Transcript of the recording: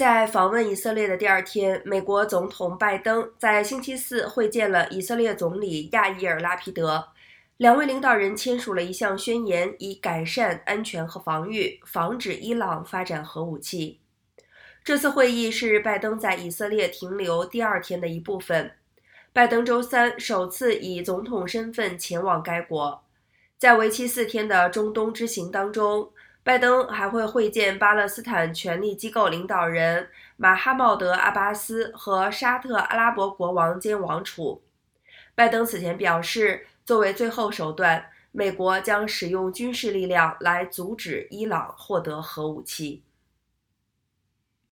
在访问以色列的第二天，美国总统拜登在星期四会见了以色列总理亚伊尔·拉皮德，两位领导人签署了一项宣言，以改善安全和防御，防止伊朗发展核武器。这次会议是拜登在以色列停留第二天的一部分。拜登周三首次以总统身份前往该国，在为期四天的中东之行当中。拜登还会会见巴勒斯坦权力机构领导人马哈茂德·阿巴斯和沙特阿拉伯国王兼王储。拜登此前表示，作为最后手段，美国将使用军事力量来阻止伊朗获得核武器。